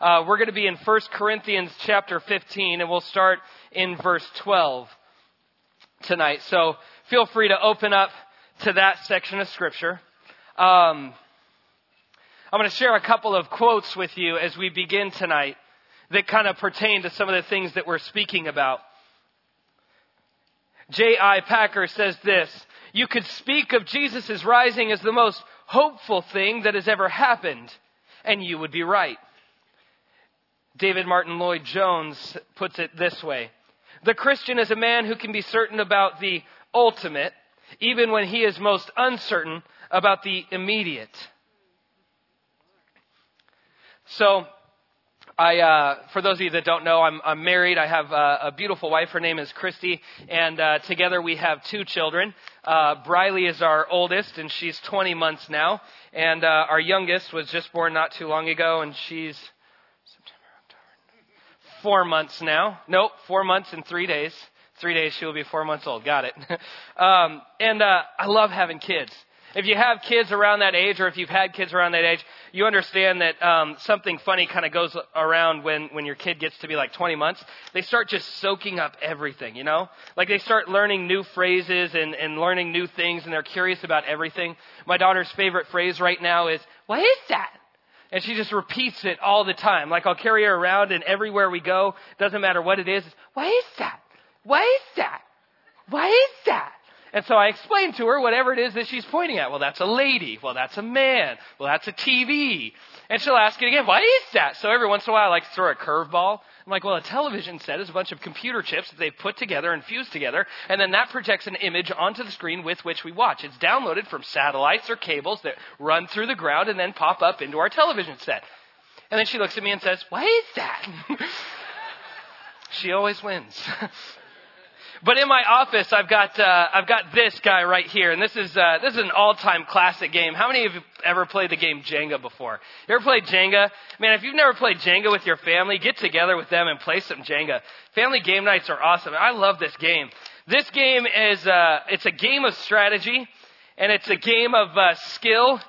Uh, we're going to be in 1 Corinthians chapter 15, and we'll start in verse 12 tonight. So feel free to open up to that section of Scripture. Um, I'm going to share a couple of quotes with you as we begin tonight that kind of pertain to some of the things that we're speaking about. J.I. Packer says this You could speak of Jesus' rising as the most hopeful thing that has ever happened, and you would be right. David Martyn Lloyd Jones puts it this way The Christian is a man who can be certain about the ultimate, even when he is most uncertain about the immediate. So, I, uh, for those of you that don't know, I'm, I'm married. I have uh, a beautiful wife. Her name is Christy, and uh, together we have two children. Uh, Briley is our oldest, and she's 20 months now, and uh, our youngest was just born not too long ago, and she's four months now. Nope, four months and three days. Three days she will be four months old. Got it. um, and uh, I love having kids. If you have kids around that age, or if you've had kids around that age, you understand that um, something funny kind of goes around when when your kid gets to be like 20 months. They start just soaking up everything, you know. Like they start learning new phrases and and learning new things, and they're curious about everything. My daughter's favorite phrase right now is "What is that?" And she just repeats it all the time. Like I'll carry her around, and everywhere we go, doesn't matter what it is, why is that? Why is that? Why is that? And so I explain to her whatever it is that she's pointing at. Well, that's a lady. Well, that's a man. Well, that's a TV. And she'll ask it again, Why is that? So every once in a while I like to throw a curveball. I'm like, well, a television set is a bunch of computer chips that they've put together and fused together, and then that projects an image onto the screen with which we watch. It's downloaded from satellites or cables that run through the ground and then pop up into our television set. And then she looks at me and says, what is that? she always wins. But in my office, I've got uh, I've got this guy right here, and this is uh, this is an all-time classic game. How many of you ever played the game Jenga before? You ever played Jenga? Man, if you've never played Jenga with your family, get together with them and play some Jenga. Family game nights are awesome. I love this game. This game is uh, it's a game of strategy, and it's a game of uh, skill.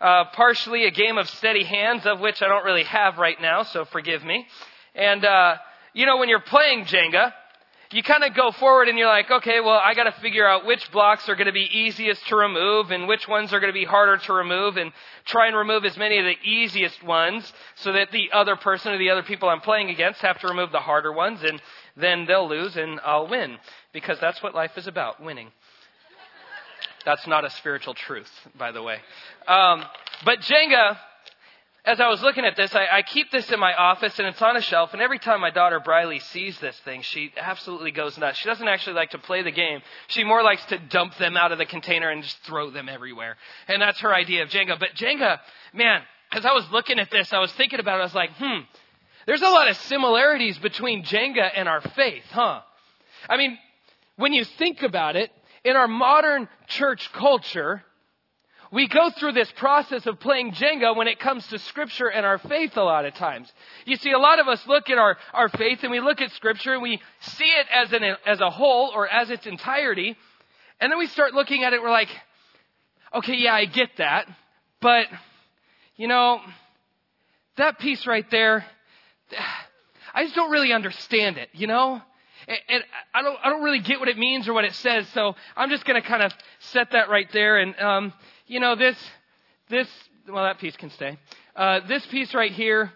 Uh, partially a game of steady hands, of which I don't really have right now, so forgive me. And uh, you know, when you're playing Jenga you kind of go forward and you're like, okay, well, I got to figure out which blocks are going to be easiest to remove and which ones are going to be harder to remove and try and remove as many of the easiest ones so that the other person or the other people I'm playing against have to remove the harder ones and then they'll lose and I'll win because that's what life is about, winning. That's not a spiritual truth, by the way. Um, but Jenga as I was looking at this, I, I, keep this in my office and it's on a shelf. And every time my daughter Briley sees this thing, she absolutely goes nuts. She doesn't actually like to play the game. She more likes to dump them out of the container and just throw them everywhere. And that's her idea of Jenga. But Jenga, man, as I was looking at this, I was thinking about it. I was like, hmm, there's a lot of similarities between Jenga and our faith, huh? I mean, when you think about it, in our modern church culture, we go through this process of playing Jenga when it comes to Scripture and our faith a lot of times. You see, a lot of us look at our, our faith and we look at Scripture and we see it as, an, as a whole or as its entirety. And then we start looking at it, we're like, okay, yeah, I get that. But, you know, that piece right there, I just don't really understand it, you know? And, I don't, I don't really get what it means or what it says, so I'm just going to kind of set that right there. And, um, you know, this, this, well, that piece can stay. Uh, this piece right here,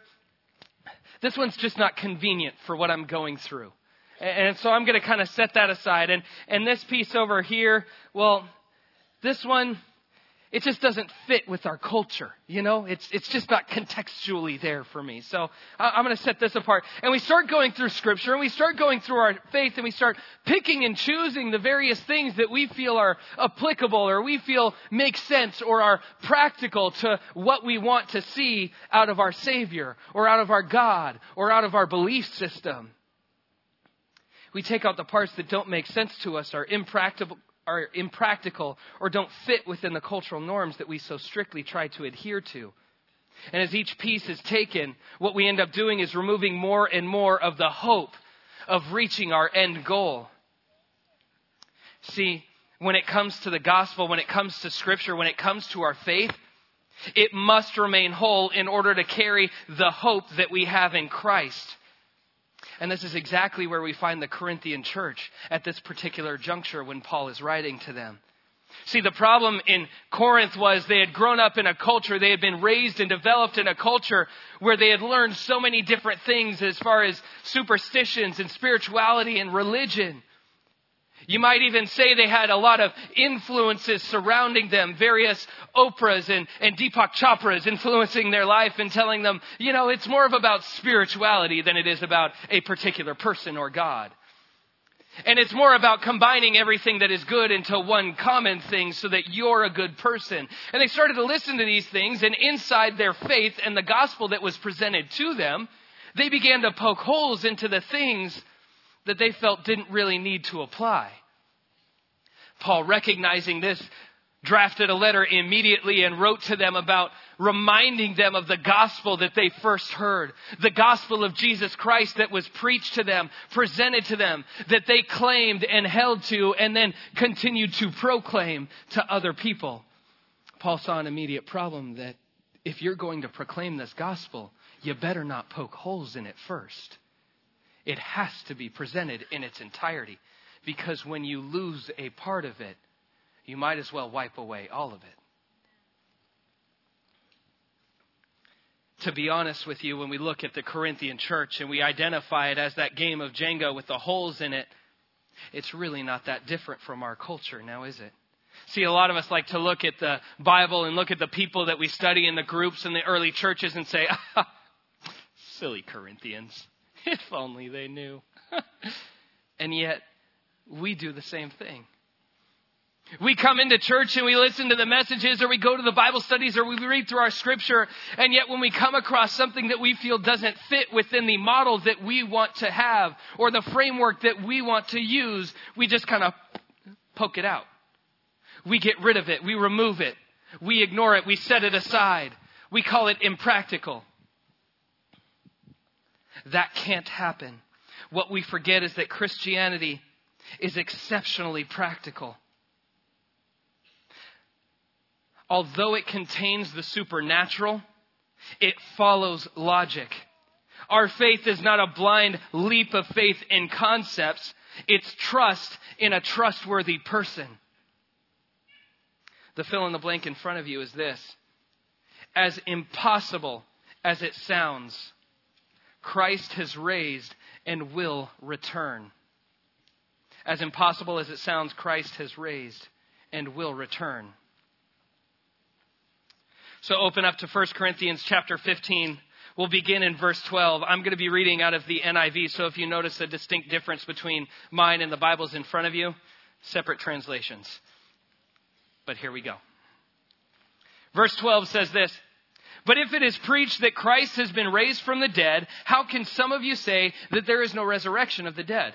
this one's just not convenient for what I'm going through. And so I'm going to kind of set that aside. And, and this piece over here, well, this one, it just doesn't fit with our culture. You know, it's, it's just not contextually there for me. So I'm going to set this apart. And we start going through scripture and we start going through our faith and we start picking and choosing the various things that we feel are applicable or we feel make sense or are practical to what we want to see out of our Savior or out of our God or out of our belief system. We take out the parts that don't make sense to us, are impractical, are impractical or don't fit within the cultural norms that we so strictly try to adhere to. And as each piece is taken, what we end up doing is removing more and more of the hope of reaching our end goal. See, when it comes to the gospel, when it comes to scripture, when it comes to our faith, It must remain whole in order to carry the hope that we have in Christ. And this is exactly where we find the Corinthian church at this particular juncture when Paul is writing to them. See, the problem in Corinth was they had grown up in a culture, they had been raised and developed in a culture where they had learned so many different things as far as superstitions and spirituality and religion. You might even say they had a lot of influences surrounding them, various Oprahs and, and Deepak Chopras influencing their life and telling them, you know, it's more of about spirituality than it is about a particular person or God. And it's more about combining everything that is good into one common thing so that you're a good person. And they started to listen to these things, and inside their faith and the gospel that was presented to them, they began to poke holes into the things that they felt didn't really need to apply. Paul, recognizing this, drafted a letter immediately and wrote to them about reminding them of the gospel that they first heard. The gospel of Jesus Christ that was preached to them, presented to them, that they claimed and held to and then continued to proclaim to other people. Paul saw an immediate problem that if you're going to proclaim this gospel, you better not poke holes in it first. It has to be presented in its entirety because when you lose a part of it, you might as well wipe away all of it. To be honest with you, when we look at the Corinthian church and we identify it as that game of Jenga with the holes in it, it's really not that different from our culture now, is it? See, a lot of us like to look at the Bible and look at the people that we study in the groups in the early churches and say, silly Corinthians. If only they knew. and yet, we do the same thing. We come into church and we listen to the messages or we go to the Bible studies or we read through our scripture. And yet when we come across something that we feel doesn't fit within the model that we want to have or the framework that we want to use, we just kind of poke it out. We get rid of it. We remove it. We ignore it. We set it aside. We call it impractical. That can't happen. What we forget is that Christianity is exceptionally practical. Although it contains the supernatural, it follows logic. Our faith is not a blind leap of faith in concepts, it's trust in a trustworthy person. The fill in the blank in front of you is this As impossible as it sounds, Christ has raised and will return. As impossible as it sounds, Christ has raised and will return. So open up to 1 Corinthians chapter 15. We'll begin in verse 12. I'm going to be reading out of the NIV, so if you notice a distinct difference between mine and the Bibles in front of you, separate translations. But here we go. Verse 12 says this But if it is preached that Christ has been raised from the dead, how can some of you say that there is no resurrection of the dead?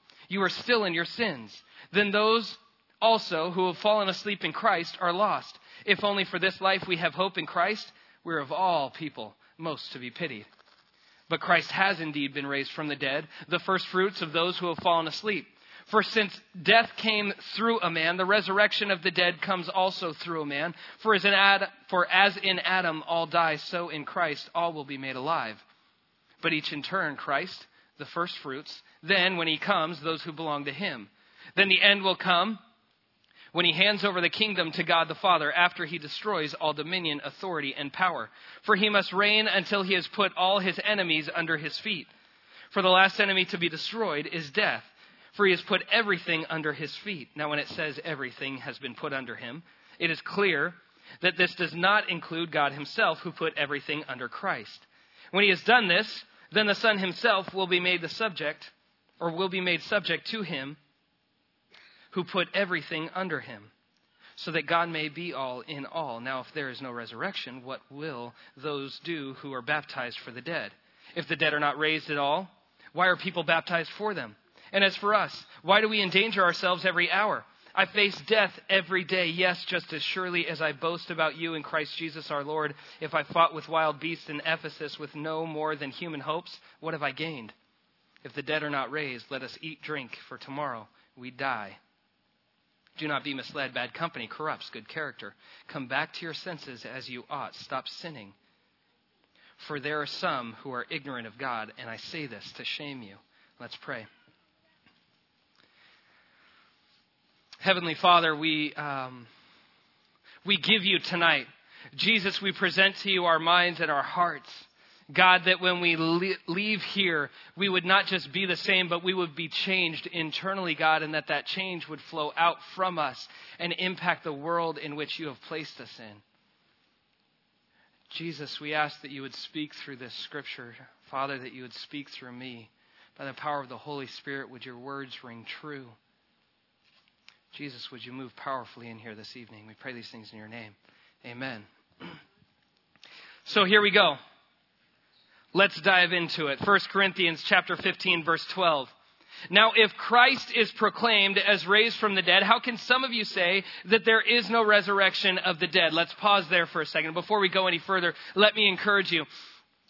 You are still in your sins then those also who have fallen asleep in Christ are lost. If only for this life we have hope in Christ, we're of all people most to be pitied. But Christ has indeed been raised from the dead, the first fruits of those who have fallen asleep. For since death came through a man, the resurrection of the dead comes also through a man. For as in Adam, for as in Adam all die, so in Christ all will be made alive. But each in turn, Christ, the first fruits, then when he comes, those who belong to him. Then the end will come when he hands over the kingdom to God the Father after he destroys all dominion, authority, and power. For he must reign until he has put all his enemies under his feet. For the last enemy to be destroyed is death. For he has put everything under his feet. Now, when it says everything has been put under him, it is clear that this does not include God himself, who put everything under Christ. When he has done this, then the Son himself will be made the subject, or will be made subject to him who put everything under him, so that God may be all in all. Now, if there is no resurrection, what will those do who are baptized for the dead? If the dead are not raised at all, why are people baptized for them? And as for us, why do we endanger ourselves every hour? I face death every day, yes, just as surely as I boast about you in Christ Jesus our Lord. If I fought with wild beasts in Ephesus with no more than human hopes, what have I gained? If the dead are not raised, let us eat, drink, for tomorrow we die. Do not be misled. Bad company corrupts good character. Come back to your senses as you ought. Stop sinning. For there are some who are ignorant of God, and I say this to shame you. Let's pray. Heavenly Father, we, um, we give you tonight. Jesus, we present to you our minds and our hearts. God, that when we leave here, we would not just be the same, but we would be changed internally, God, and that that change would flow out from us and impact the world in which you have placed us in. Jesus, we ask that you would speak through this scripture. Father, that you would speak through me. By the power of the Holy Spirit, would your words ring true? Jesus, would you move powerfully in here this evening? We pray these things in your name. Amen. So here we go. Let's dive into it. 1 Corinthians chapter 15 verse 12. Now, if Christ is proclaimed as raised from the dead, how can some of you say that there is no resurrection of the dead? Let's pause there for a second. Before we go any further, let me encourage you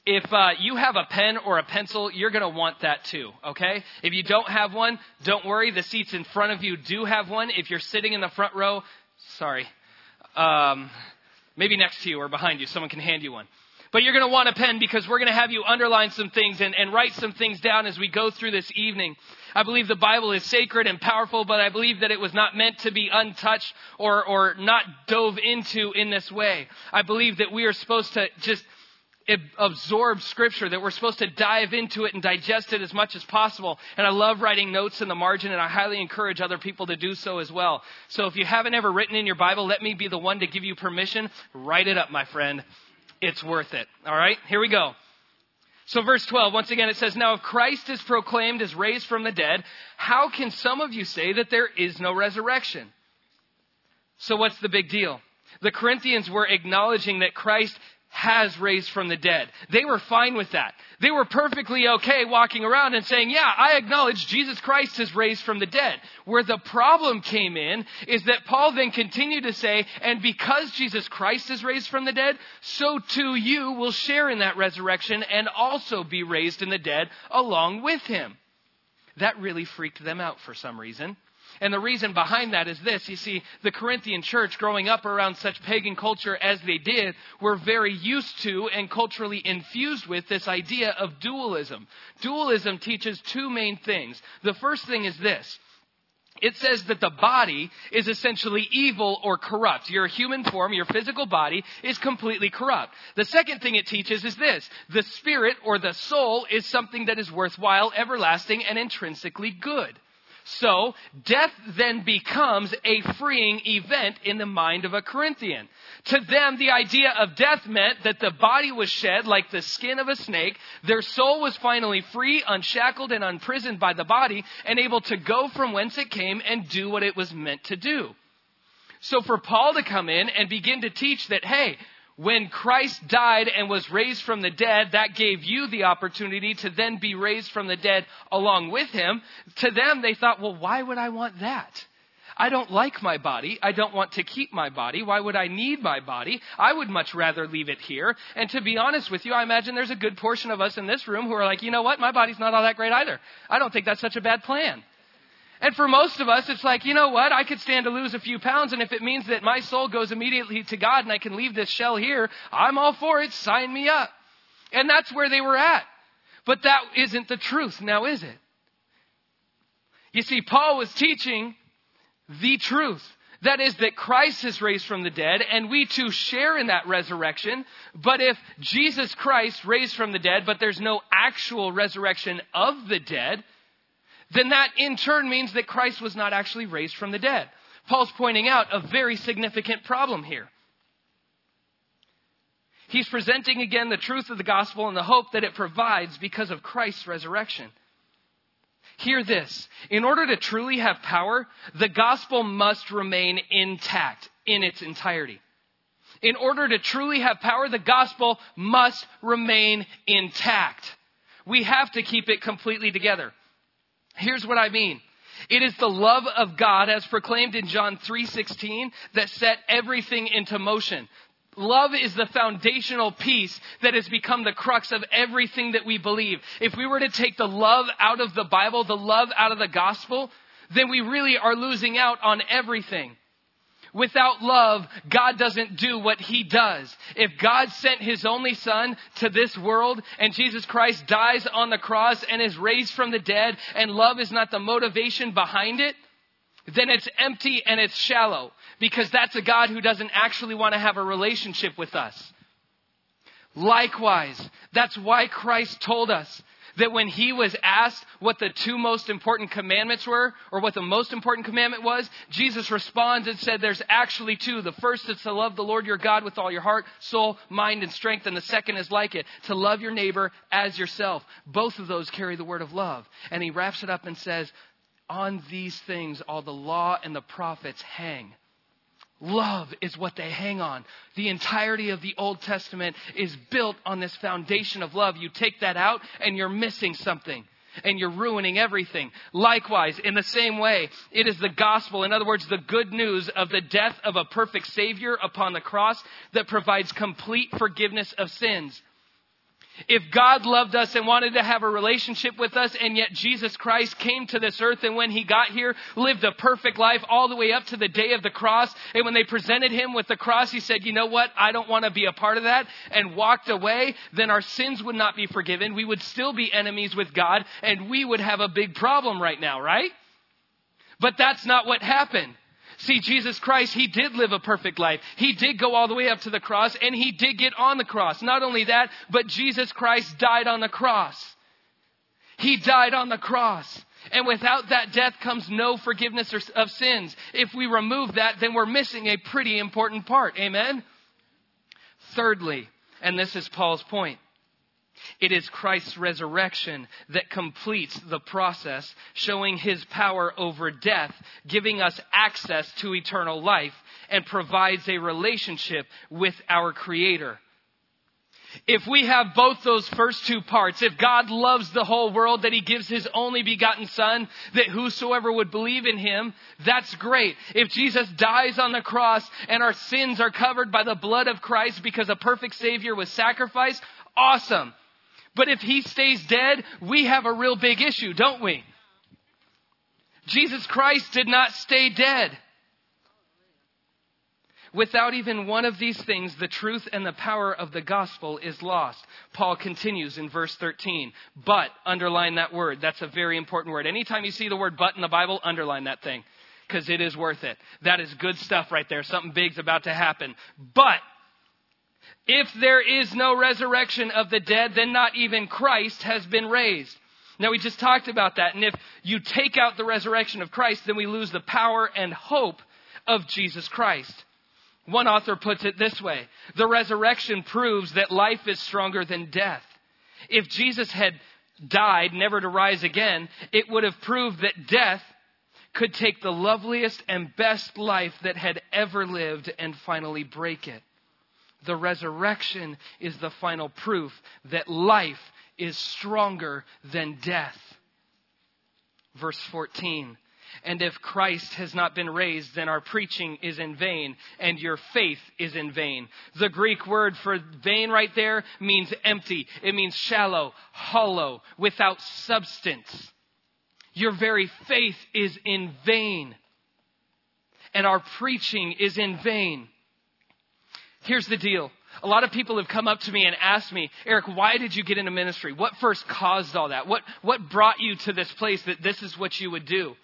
if uh, you have a pen or a pencil, you're going to want that too, okay? If you don't have one, don't worry. The seats in front of you do have one. If you're sitting in the front row, sorry. Um, maybe next to you or behind you, someone can hand you one. But you're going to want a pen because we're going to have you underline some things and, and write some things down as we go through this evening. I believe the Bible is sacred and powerful, but I believe that it was not meant to be untouched or, or not dove into in this way. I believe that we are supposed to just absorb scripture, that we're supposed to dive into it and digest it as much as possible. And I love writing notes in the margin, and I highly encourage other people to do so as well. So if you haven't ever written in your Bible, let me be the one to give you permission. Write it up, my friend. It's worth it. All right, here we go. So, verse 12, once again, it says, Now if Christ is proclaimed as raised from the dead, how can some of you say that there is no resurrection? So, what's the big deal? The Corinthians were acknowledging that Christ has raised from the dead. They were fine with that. They were perfectly okay walking around and saying, yeah, I acknowledge Jesus Christ has raised from the dead. Where the problem came in is that Paul then continued to say, and because Jesus Christ is raised from the dead, so too you will share in that resurrection and also be raised in the dead along with him. That really freaked them out for some reason. And the reason behind that is this. You see, the Corinthian church, growing up around such pagan culture as they did, were very used to and culturally infused with this idea of dualism. Dualism teaches two main things. The first thing is this. It says that the body is essentially evil or corrupt. Your human form, your physical body, is completely corrupt. The second thing it teaches is this. The spirit or the soul is something that is worthwhile, everlasting, and intrinsically good. So, death then becomes a freeing event in the mind of a Corinthian. To them, the idea of death meant that the body was shed like the skin of a snake. Their soul was finally free, unshackled, and unprisoned by the body, and able to go from whence it came and do what it was meant to do. So for Paul to come in and begin to teach that, hey, when Christ died and was raised from the dead, that gave you the opportunity to then be raised from the dead along with him. To them, they thought, well, why would I want that? I don't like my body. I don't want to keep my body. Why would I need my body? I would much rather leave it here. And to be honest with you, I imagine there's a good portion of us in this room who are like, you know what? My body's not all that great either. I don't think that's such a bad plan. And for most of us, it's like, you know what? I could stand to lose a few pounds, and if it means that my soul goes immediately to God and I can leave this shell here, I'm all for it. Sign me up. And that's where they were at. But that isn't the truth now, is it? You see, Paul was teaching the truth. That is, that Christ is raised from the dead, and we too share in that resurrection. But if Jesus Christ raised from the dead, but there's no actual resurrection of the dead, then that in turn means that Christ was not actually raised from the dead. Paul's pointing out a very significant problem here. He's presenting again the truth of the gospel and the hope that it provides because of Christ's resurrection. Hear this. In order to truly have power, the gospel must remain intact. in its entirety. In order to truly have power, the gospel must remain intact. We have to keep it completely together. Here's what I mean. It is the love of God as proclaimed in John 3:16 that set everything into motion. Love is the foundational piece that has become the crux of everything that we believe. If we were to take the love out of the Bible, the love out of the gospel, then we really are losing out on everything. Without love, God doesn't do what He does. If God sent His only Son to this world and Jesus Christ dies on the cross and is raised from the dead and love is not the motivation behind it, then it's empty and it's shallow because that's a God who doesn't actually want to have a relationship with us. Likewise, that's why Christ told us that when he was asked what the two most important commandments were, or what the most important commandment was, Jesus responds and said, There's actually two. The first is to love the Lord your God with all your heart, soul, mind, and strength. And the second is like it, to love your neighbor as yourself. Both of those carry the word of love. And he wraps it up and says, On these things all the law and the prophets hang. Love is what they hang on. The entirety of the Old Testament is built on this foundation of love. You take that out and you're missing something and you're ruining everything. Likewise, in the same way, it is the gospel, in other words, the good news of the death of a perfect Savior upon the cross that provides complete forgiveness of sins. If God loved us and wanted to have a relationship with us, and yet Jesus Christ came to this earth and when he got here, lived a perfect life all the way up to the day of the cross, and when they presented him with the cross, he said, You know what? I don't want to be a part of that, and walked away, then our sins would not be forgiven. We would still be enemies with God, and we would have a big problem right now, right? But that's not what happened. See, Jesus Christ, He did live a perfect life. He did go all the way up to the cross and He did get on the cross. Not only that, but Jesus Christ died on the cross. He died on the cross. And without that death comes no forgiveness of sins. If we remove that, then we're missing a pretty important part. Amen? Thirdly, and this is Paul's point, it is Christ's resurrection that completes the process, showing his power over death, giving us access to eternal life, and provides a relationship with our Creator. If we have both those first two parts, if God loves the whole world, that He gives His only begotten Son, that whosoever would believe in Him, that's great. If Jesus dies on the cross and our sins are covered by the blood of Christ because a perfect Savior was sacrificed, awesome. But if he stays dead, we have a real big issue, don't we? Jesus Christ did not stay dead. Without even one of these things, the truth and the power of the gospel is lost. Paul continues in verse 13. But, underline that word. That's a very important word. Anytime you see the word but in the Bible, underline that thing. Because it is worth it. That is good stuff right there. Something big's about to happen. But, if there is no resurrection of the dead, then not even Christ has been raised. Now, we just talked about that. And if you take out the resurrection of Christ, then we lose the power and hope of Jesus Christ. One author puts it this way The resurrection proves that life is stronger than death. If Jesus had died, never to rise again, it would have proved that death could take the loveliest and best life that had ever lived and finally break it. The resurrection is the final proof that life is stronger than death. Verse 14. And if Christ has not been raised, then our preaching is in vain, and your faith is in vain. The Greek word for vain right there means empty. It means shallow, hollow, without substance. Your very faith is in vain, and our preaching is in vain. Here's the deal. A lot of people have come up to me and asked me, Eric, why did you get into ministry? What first caused all that? What, what brought you to this place that this is what you would do?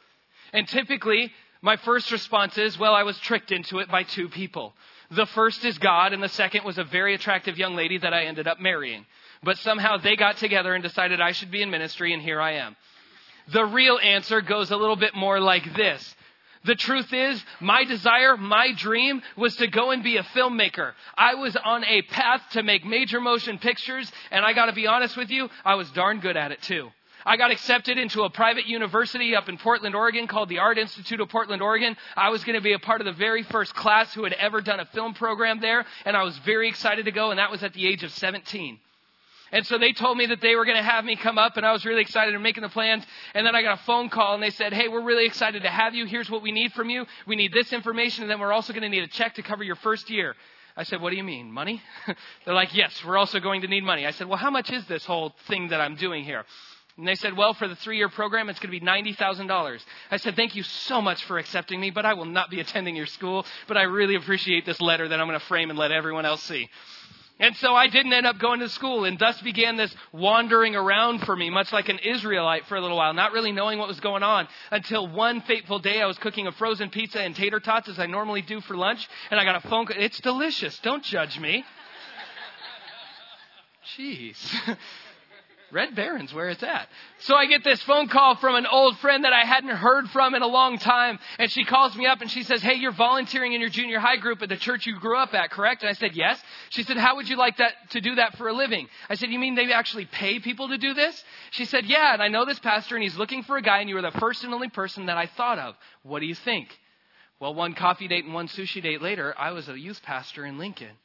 And typically, my first response is, well, I was tricked into it by two people. The first is God, and the second was a very attractive young lady that I ended up marrying. But somehow they got together and decided I should be in ministry, and here I am. The real answer goes a little bit more like this. The truth is, my desire, my dream was to go and be a filmmaker. I was on a path to make major motion pictures, and I gotta be honest with you, I was darn good at it too. I got accepted into a private university up in Portland, Oregon called the Art Institute of Portland, Oregon. I was going to be a part of the very first class who had ever done a film program there, and I was very excited to go, and that was at the age of 17. And so they told me that they were going to have me come up, and I was really excited and making the plans. And then I got a phone call, and they said, Hey, we're really excited to have you. Here's what we need from you. We need this information, and then we're also going to need a check to cover your first year. I said, What do you mean? Money? They're like, Yes, we're also going to need money. I said, Well, how much is this whole thing that I'm doing here? And they said, Well, for the three year program, it's going to be $90,000. I said, Thank you so much for accepting me, but I will not be attending your school. But I really appreciate this letter that I'm going to frame and let everyone else see. And so I didn't end up going to school, and thus began this wandering around for me, much like an Israelite for a little while, not really knowing what was going on, until one fateful day I was cooking a frozen pizza and tater tots as I normally do for lunch, and I got a phone call. It's delicious. Don't judge me. Jeez. Red Baron's where it's at. So I get this phone call from an old friend that I hadn't heard from in a long time. And she calls me up and she says, Hey, you're volunteering in your junior high group at the church you grew up at, correct? And I said, Yes. She said, How would you like that to do that for a living? I said, You mean they actually pay people to do this? She said, Yeah, and I know this pastor and he's looking for a guy and you were the first and only person that I thought of. What do you think? Well, one coffee date and one sushi date later, I was a youth pastor in Lincoln.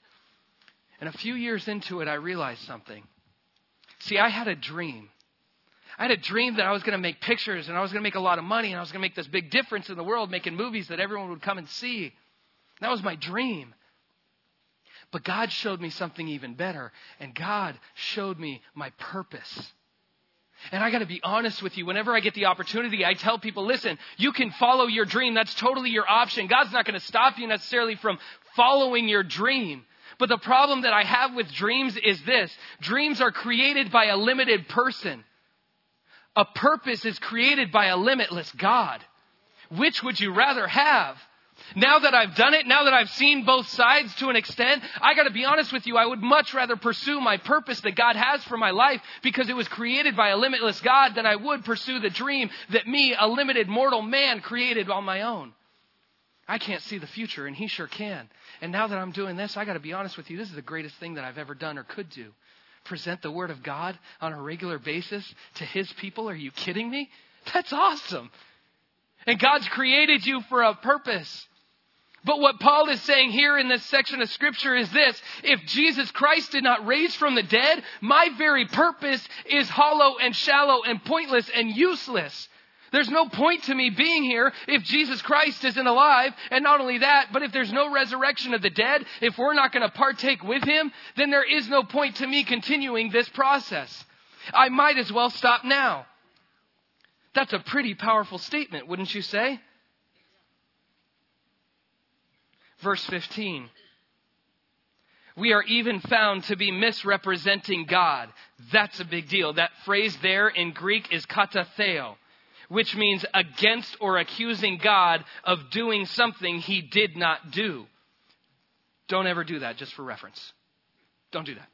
And a few years into it, I realized something. See, I had a dream. I had a dream that I was going to make pictures and I was going to make a lot of money and I was going to make this big difference in the world, making movies that everyone would come and see. That was my dream. But God showed me something even better, and God showed me my purpose. And I got to be honest with you. Whenever I get the opportunity, I tell people, listen, you can follow your dream. That's totally your option. God's not going to stop you necessarily from following your dream. But the problem that I have with dreams is this dreams are created by a limited person, a purpose is created by a limitless God. Which would you rather have? Now that I've done it, now that I've seen both sides to an extent, I gotta be honest with you, I would much rather pursue my purpose that God has for my life because it was created by a limitless God than I would pursue the dream that me, a limited mortal man, created on my own. I can't see the future, and he sure can. And now that I'm doing this, I got to be honest with you, this is the greatest thing that I've ever done or could do. Present the Word of God on a regular basis to His people. Are you kidding me? That's awesome. And God's created you for a purpose. But what Paul is saying here in this section of Scripture is this if Jesus Christ did not raise from the dead, my very purpose is hollow and shallow and pointless and useless. There's no point to me being here if Jesus Christ isn't alive. And not only that, but if there's no resurrection of the dead, if we're not going to partake with him, then there is no point to me continuing this process. I might as well stop now. That's a pretty powerful statement, wouldn't you say? Verse 15. We are even found to be misrepresenting God. That's a big deal. That phrase there in Greek is katatheo which means against or accusing God of doing something he did not do. Don't ever do that, just for reference. Don't do that.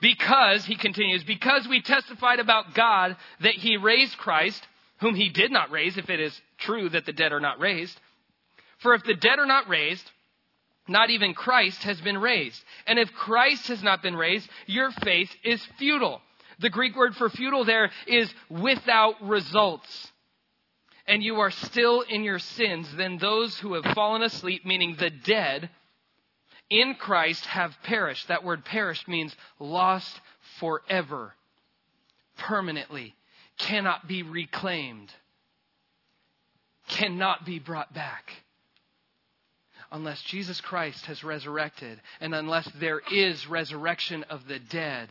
Because, he continues, because we testified about God that he raised Christ, whom he did not raise, if it is true that the dead are not raised. For if the dead are not raised, not even Christ has been raised. And if Christ has not been raised, your faith is futile. The Greek word for futile there is without results. And you are still in your sins, then those who have fallen asleep, meaning the dead, in Christ have perished. That word perished means lost forever, permanently, cannot be reclaimed, cannot be brought back. Unless Jesus Christ has resurrected, and unless there is resurrection of the dead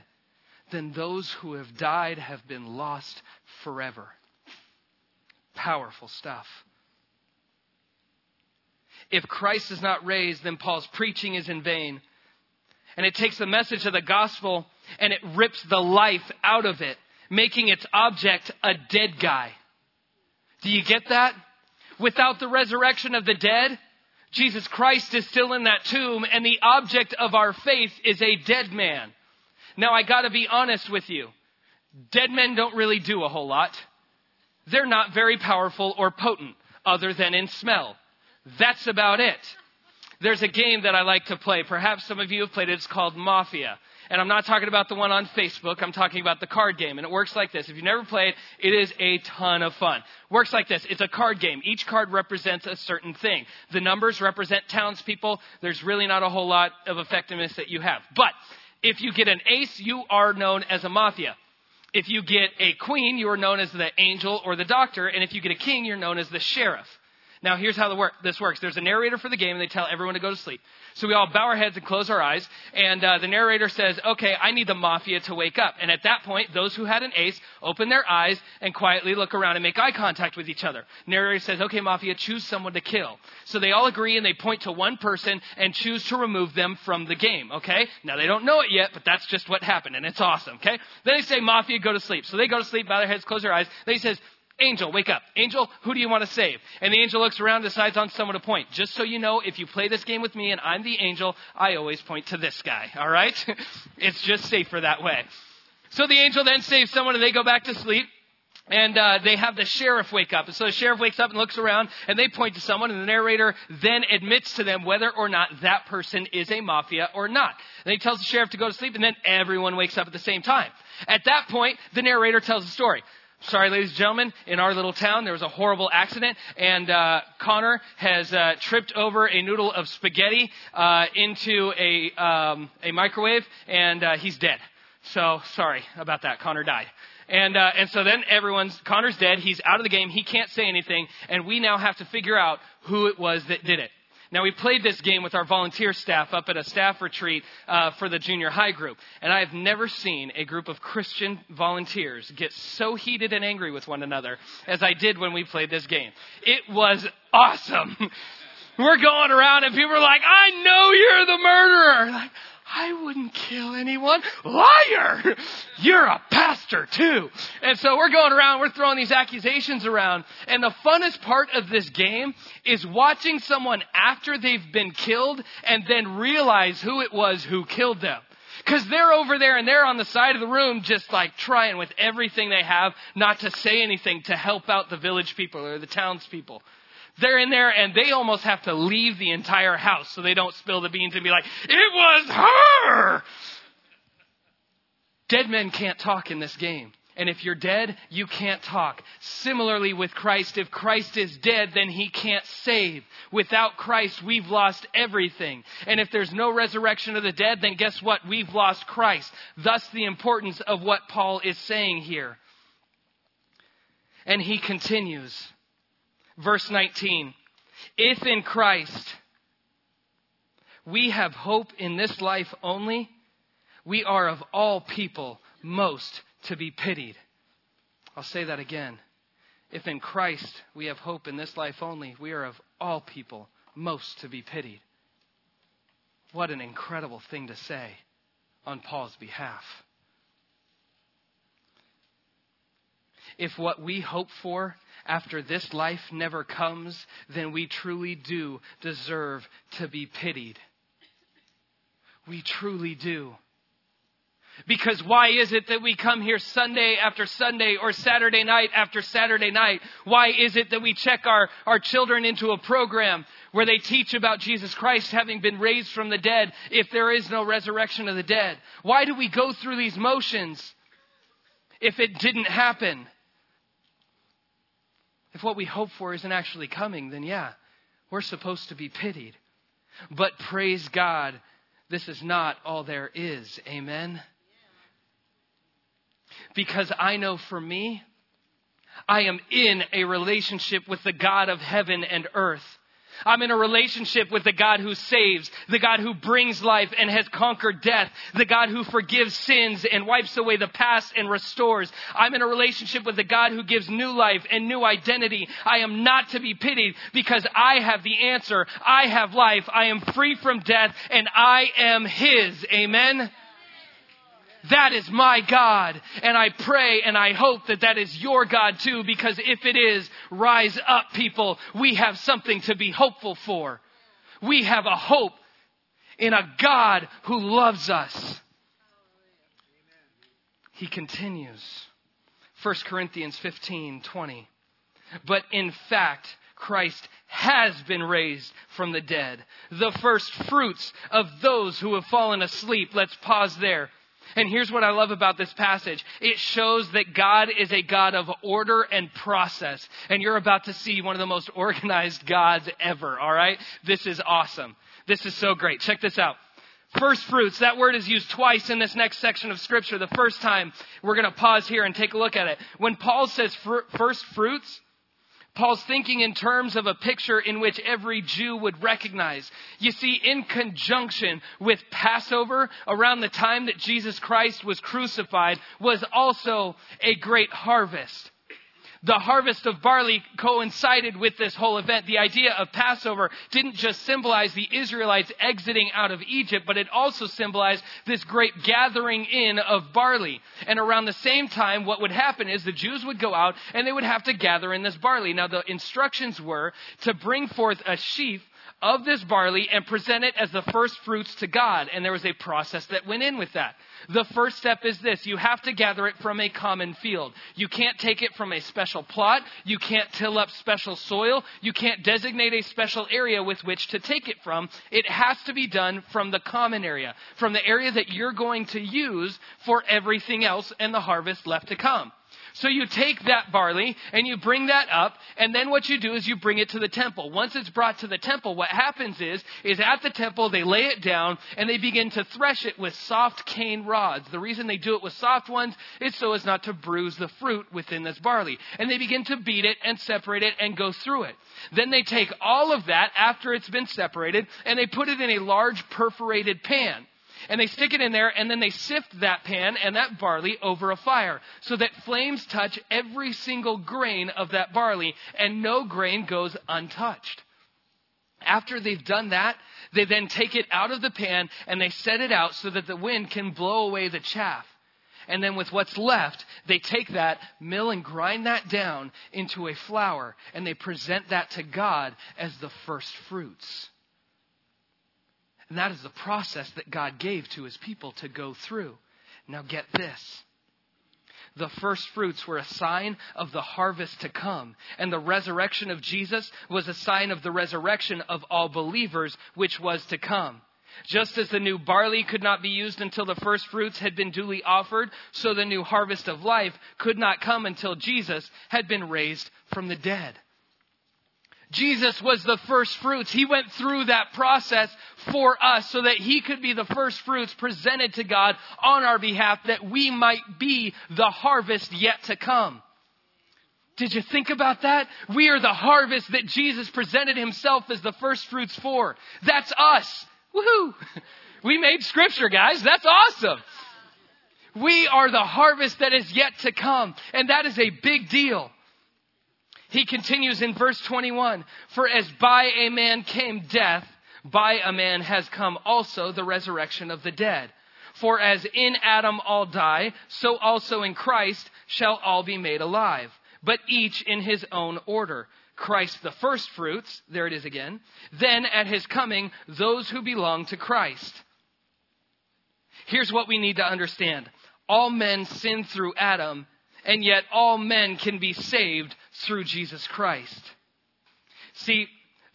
then those who have died have been lost forever. Powerful stuff. If Christ is not raised, then Paul's preaching is in vain. And it takes the message of the gospel and it rips the life out of it, making its object a dead guy. Do you get that? Without the resurrection of the dead, Jesus Christ is still in that tomb, and the object of our faith is a dead man. Now, I got to be honest with you. Dead men don't really do a whole lot. They're not very powerful or potent, other than in smell. That's about it. There's a game that I like to play. Perhaps some of you have played it. It's called Mafia. And I'm not talking about the one on Facebook. I'm talking about the card game. And it works like this. If you've never played, it is a ton of fun. Works like this. It's a card game. Each card represents a certain thing. The numbers represent townspeople. There's really not a whole lot of effectiveness that you have. But if you get an ace, you are known as a mafia. If you get a queen, you are known as the angel or the doctor. And if you get a king, you're known as the sheriff. Now, here's how work, this works. There's a narrator for the game, and they tell everyone to go to sleep. So we all bow our heads and close our eyes, and uh, the narrator says, "Okay, I need the mafia to wake up." And at that point, those who had an ace open their eyes and quietly look around and make eye contact with each other. Narrator says, "Okay, mafia, choose someone to kill." So they all agree and they point to one person and choose to remove them from the game. Okay? Now they don't know it yet, but that's just what happened, and it's awesome. Okay? Then they say, "Mafia, go to sleep." So they go to sleep, bow their heads, close their eyes. Then he says, Angel, wake up. Angel, who do you want to save? And the angel looks around, decides on someone to point. Just so you know, if you play this game with me and I'm the angel, I always point to this guy, all right? it's just safer that way. So the angel then saves someone and they go back to sleep. And uh, they have the sheriff wake up. And so the sheriff wakes up and looks around, and they point to someone, and the narrator then admits to them whether or not that person is a mafia or not. And he tells the sheriff to go to sleep, and then everyone wakes up at the same time. At that point, the narrator tells the story. Sorry, ladies and gentlemen, in our little town, there was a horrible accident, and uh, Connor has uh, tripped over a noodle of spaghetti uh, into a, um, a microwave, and uh, he's dead. So, sorry about that. Connor died. And, uh, and so then everyone's, Connor's dead, he's out of the game, he can't say anything, and we now have to figure out who it was that did it. Now, we played this game with our volunteer staff up at a staff retreat uh, for the junior high group. And I have never seen a group of Christian volunteers get so heated and angry with one another as I did when we played this game. It was awesome. We're going around and people are like, I know you're the murderer. Like, I wouldn't kill anyone. Liar! You're a pastor too. And so we're going around, we're throwing these accusations around. And the funnest part of this game is watching someone after they've been killed and then realize who it was who killed them. Because they're over there and they're on the side of the room just like trying with everything they have not to say anything to help out the village people or the townspeople. They're in there and they almost have to leave the entire house so they don't spill the beans and be like, it was her! Dead men can't talk in this game. And if you're dead, you can't talk. Similarly with Christ, if Christ is dead, then he can't save. Without Christ, we've lost everything. And if there's no resurrection of the dead, then guess what? We've lost Christ. Thus the importance of what Paul is saying here. And he continues. Verse 19. If in Christ we have hope in this life only, we are of all people most to be pitied. I'll say that again. If in Christ we have hope in this life only, we are of all people most to be pitied. What an incredible thing to say on Paul's behalf. If what we hope for after this life never comes, then we truly do deserve to be pitied. We truly do. Because why is it that we come here Sunday after Sunday or Saturday night after Saturday night? Why is it that we check our, our children into a program where they teach about Jesus Christ having been raised from the dead if there is no resurrection of the dead? Why do we go through these motions if it didn't happen? If what we hope for isn't actually coming, then yeah, we're supposed to be pitied. But praise God, this is not all there is. Amen? Because I know for me, I am in a relationship with the God of heaven and earth. I'm in a relationship with the God who saves, the God who brings life and has conquered death, the God who forgives sins and wipes away the past and restores. I'm in a relationship with the God who gives new life and new identity. I am not to be pitied because I have the answer. I have life. I am free from death and I am His. Amen. That is my God. And I pray and I hope that that is your God too, because if it is, rise up, people. We have something to be hopeful for. We have a hope in a God who loves us. He continues. 1 Corinthians 15 20. But in fact, Christ has been raised from the dead, the first fruits of those who have fallen asleep. Let's pause there. And here's what I love about this passage. It shows that God is a God of order and process. And you're about to see one of the most organized gods ever, alright? This is awesome. This is so great. Check this out. First fruits, that word is used twice in this next section of scripture. The first time, we're going to pause here and take a look at it. When Paul says fr- first fruits, Paul's thinking in terms of a picture in which every Jew would recognize. You see, in conjunction with Passover, around the time that Jesus Christ was crucified, was also a great harvest the harvest of barley coincided with this whole event. The idea of Passover didn't just symbolize the Israelites exiting out of Egypt, but it also symbolized this great gathering in of barley. And around the same time, what would happen is the Jews would go out and they would have to gather in this barley. Now, the instructions were to bring forth a sheaf of this barley and present it as the first fruits to God. And there was a process that went in with that. The first step is this. You have to gather it from a common field. You can't take it from a special plot. You can't till up special soil. You can't designate a special area with which to take it from. It has to be done from the common area, from the area that you're going to use for everything else and the harvest left to come. So you take that barley and you bring that up, and then what you do is you bring it to the temple. Once it's brought to the temple, what happens is, is at the temple they lay it down and they begin to thresh it with soft cane rods. The reason they do it with soft ones is so as not to bruise the fruit within this barley. And they begin to beat it and separate it and go through it. Then they take all of that after it's been separated and they put it in a large perforated pan and they stick it in there and then they sift that pan and that barley over a fire so that flames touch every single grain of that barley and no grain goes untouched. After they've done that, they then take it out of the pan and they set it out so that the wind can blow away the chaff. And then with what's left, they take that, mill and grind that down into a flour, and they present that to God as the first fruits. And that is the process that God gave to his people to go through. Now, get this. The first fruits were a sign of the harvest to come. And the resurrection of Jesus was a sign of the resurrection of all believers, which was to come. Just as the new barley could not be used until the first fruits had been duly offered, so the new harvest of life could not come until Jesus had been raised from the dead. Jesus was the first fruits. He went through that process for us so that he could be the first fruits presented to God on our behalf that we might be the harvest yet to come. Did you think about that? We are the harvest that Jesus presented himself as the first fruits for. That's us. Woohoo! We made scripture, guys. That's awesome. We are the harvest that is yet to come. And that is a big deal. He continues in verse 21 For as by a man came death, by a man has come also the resurrection of the dead. For as in Adam all die, so also in Christ shall all be made alive, but each in his own order. Christ the first fruits, there it is again. Then at his coming, those who belong to Christ. Here's what we need to understand. All men sin through Adam, and yet all men can be saved through Jesus Christ. See,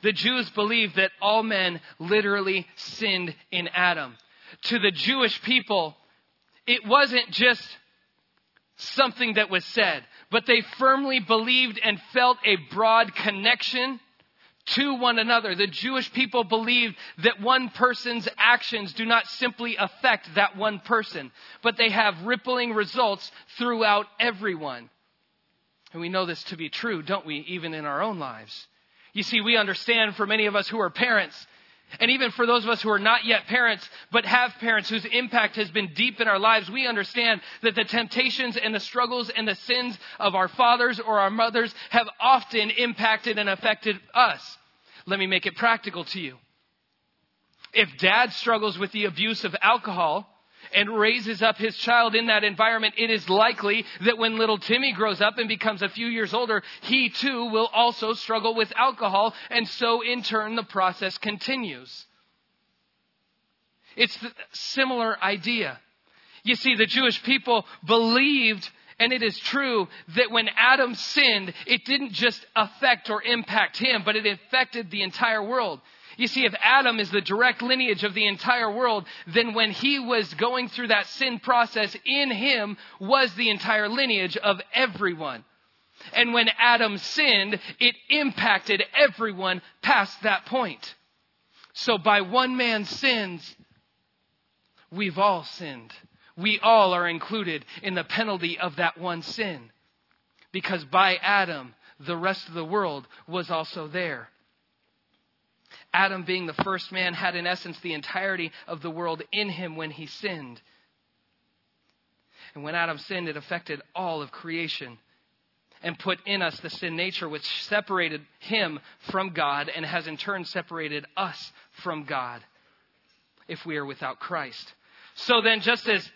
the Jews believed that all men literally sinned in Adam. To the Jewish people, it wasn't just something that was said, but they firmly believed and felt a broad connection to one another. The Jewish people believed that one person's actions do not simply affect that one person, but they have rippling results throughout everyone. And we know this to be true, don't we, even in our own lives? You see, we understand for many of us who are parents, and even for those of us who are not yet parents, but have parents whose impact has been deep in our lives, we understand that the temptations and the struggles and the sins of our fathers or our mothers have often impacted and affected us. Let me make it practical to you. If dad struggles with the abuse of alcohol, and raises up his child in that environment, it is likely that when little Timmy grows up and becomes a few years older, he too will also struggle with alcohol, and so in turn the process continues. It's a similar idea. You see, the Jewish people believed And it is true that when Adam sinned, it didn't just affect or impact him, but it affected the entire world. You see, if Adam is the direct lineage of the entire world, then when he was going through that sin process, in him was the entire lineage of everyone. And when Adam sinned, it impacted everyone past that point. So by one man's sins, we've all sinned. We all are included in the penalty of that one sin. Because by Adam, the rest of the world was also there. Adam, being the first man, had in essence the entirety of the world in him when he sinned. And when Adam sinned, it affected all of creation and put in us the sin nature which separated him from God and has in turn separated us from God if we are without Christ. So then, just as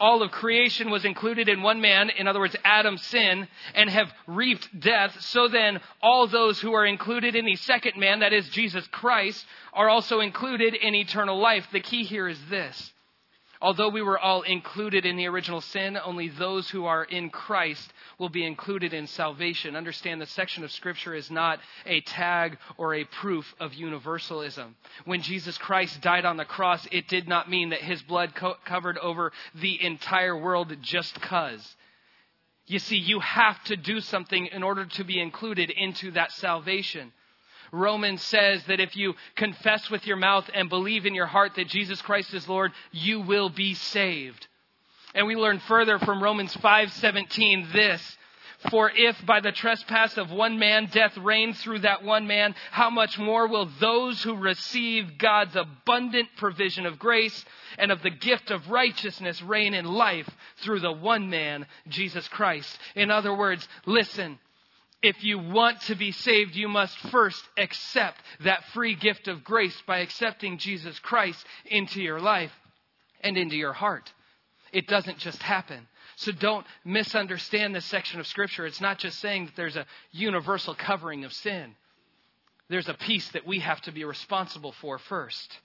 all of creation was included in one man, in other words, Adam's sin, and have reaped death, so then all those who are included in the second man, that is Jesus Christ, are also included in eternal life. The key here is this. Although we were all included in the original sin, only those who are in Christ will be included in salvation. Understand this section of Scripture is not a tag or a proof of universalism. When Jesus Christ died on the cross, it did not mean that his blood co- covered over the entire world just because. You see, you have to do something in order to be included into that salvation. Romans says that if you confess with your mouth and believe in your heart that Jesus Christ is Lord, you will be saved. And we learn further from Romans 5:17 this, for if by the trespass of one man death reigned through that one man, how much more will those who receive God's abundant provision of grace and of the gift of righteousness reign in life through the one man, Jesus Christ? In other words, listen, if you want to be saved, you must first accept that free gift of grace by accepting Jesus Christ into your life and into your heart. It doesn't just happen. So don't misunderstand this section of Scripture. It's not just saying that there's a universal covering of sin, there's a piece that we have to be responsible for first.